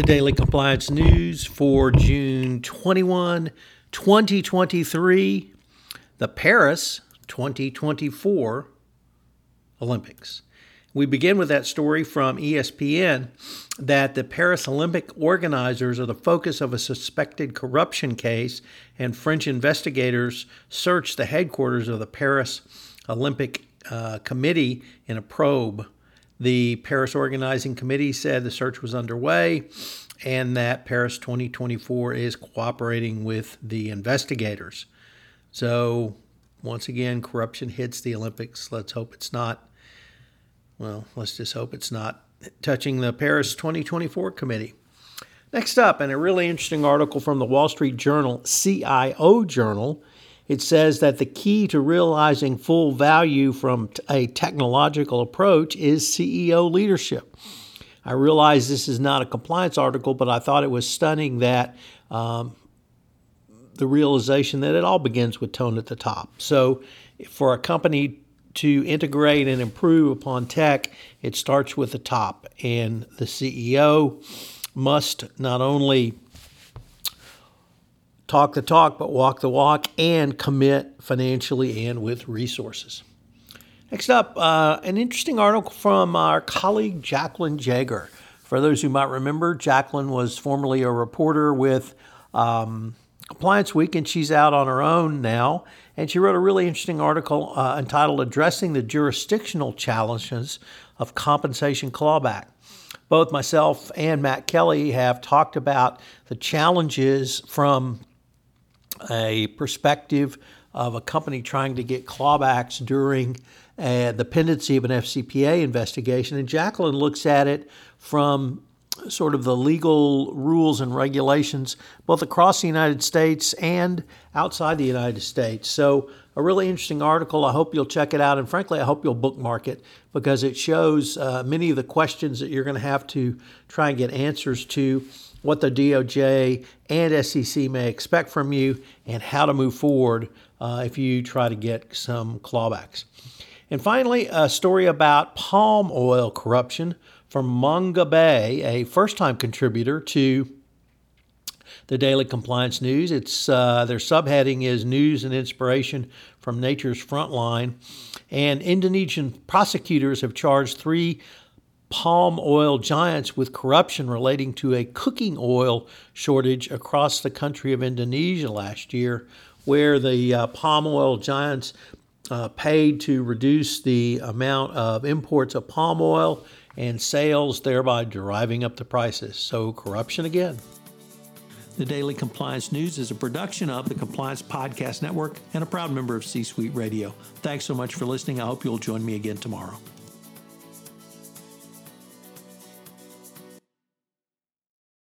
The Daily Compliance News for June 21, 2023, the Paris 2024 Olympics. We begin with that story from ESPN that the Paris Olympic organizers are the focus of a suspected corruption case, and French investigators searched the headquarters of the Paris Olympic uh, Committee in a probe the Paris Organizing Committee said the search was underway and that Paris 2024 is cooperating with the investigators. So, once again, corruption hits the Olympics. Let's hope it's not, well, let's just hope it's not touching the Paris 2024 committee. Next up, and a really interesting article from the Wall Street Journal, CIO Journal, it says that the key to realizing full value from a technological approach is CEO leadership. I realize this is not a compliance article, but I thought it was stunning that um, the realization that it all begins with tone at the top. So, for a company to integrate and improve upon tech, it starts with the top, and the CEO must not only talk the talk, but walk the walk and commit financially and with resources. Next up, uh, an interesting article from our colleague Jaclyn Jaeger. For those who might remember, Jaclyn was formerly a reporter with um, Compliance Week, and she's out on her own now. And she wrote a really interesting article uh, entitled Addressing the Jurisdictional Challenges of Compensation Clawback. Both myself and Matt Kelly have talked about the challenges from a perspective of a company trying to get clawbacks during uh, the pendency of an FCPA investigation. And Jaclyn looks at it from sort of the legal rules and regulations both across the United States and outside the United States. So, a really interesting article. I hope you'll check it out. And frankly, I hope you'll bookmark it because it shows uh, many of the questions that you're going to have to try and get answers to what the DOJ and SEC may expect from you, and how to move forward uh, if you try to get some clawbacks. And finally, a story about palm oil corruption from Mongabay, a first time contributor to the Daily Compliance News. It's uh, their subheading is News and Inspiration from Nature's Frontline. And Indonesian prosecutors have charged three palm oil giants with corruption relating to a cooking oil shortage across the country of Indonesia last year, where the uh, palm oil giants uh, paid to reduce the amount of imports of palm oil and sales, thereby driving up the prices. So, corruption again. The Daily Compliance News is a production of the Compliance Podcast Network and a proud member of C Suite Radio. Thanks so much for listening. I hope you'll join me again tomorrow.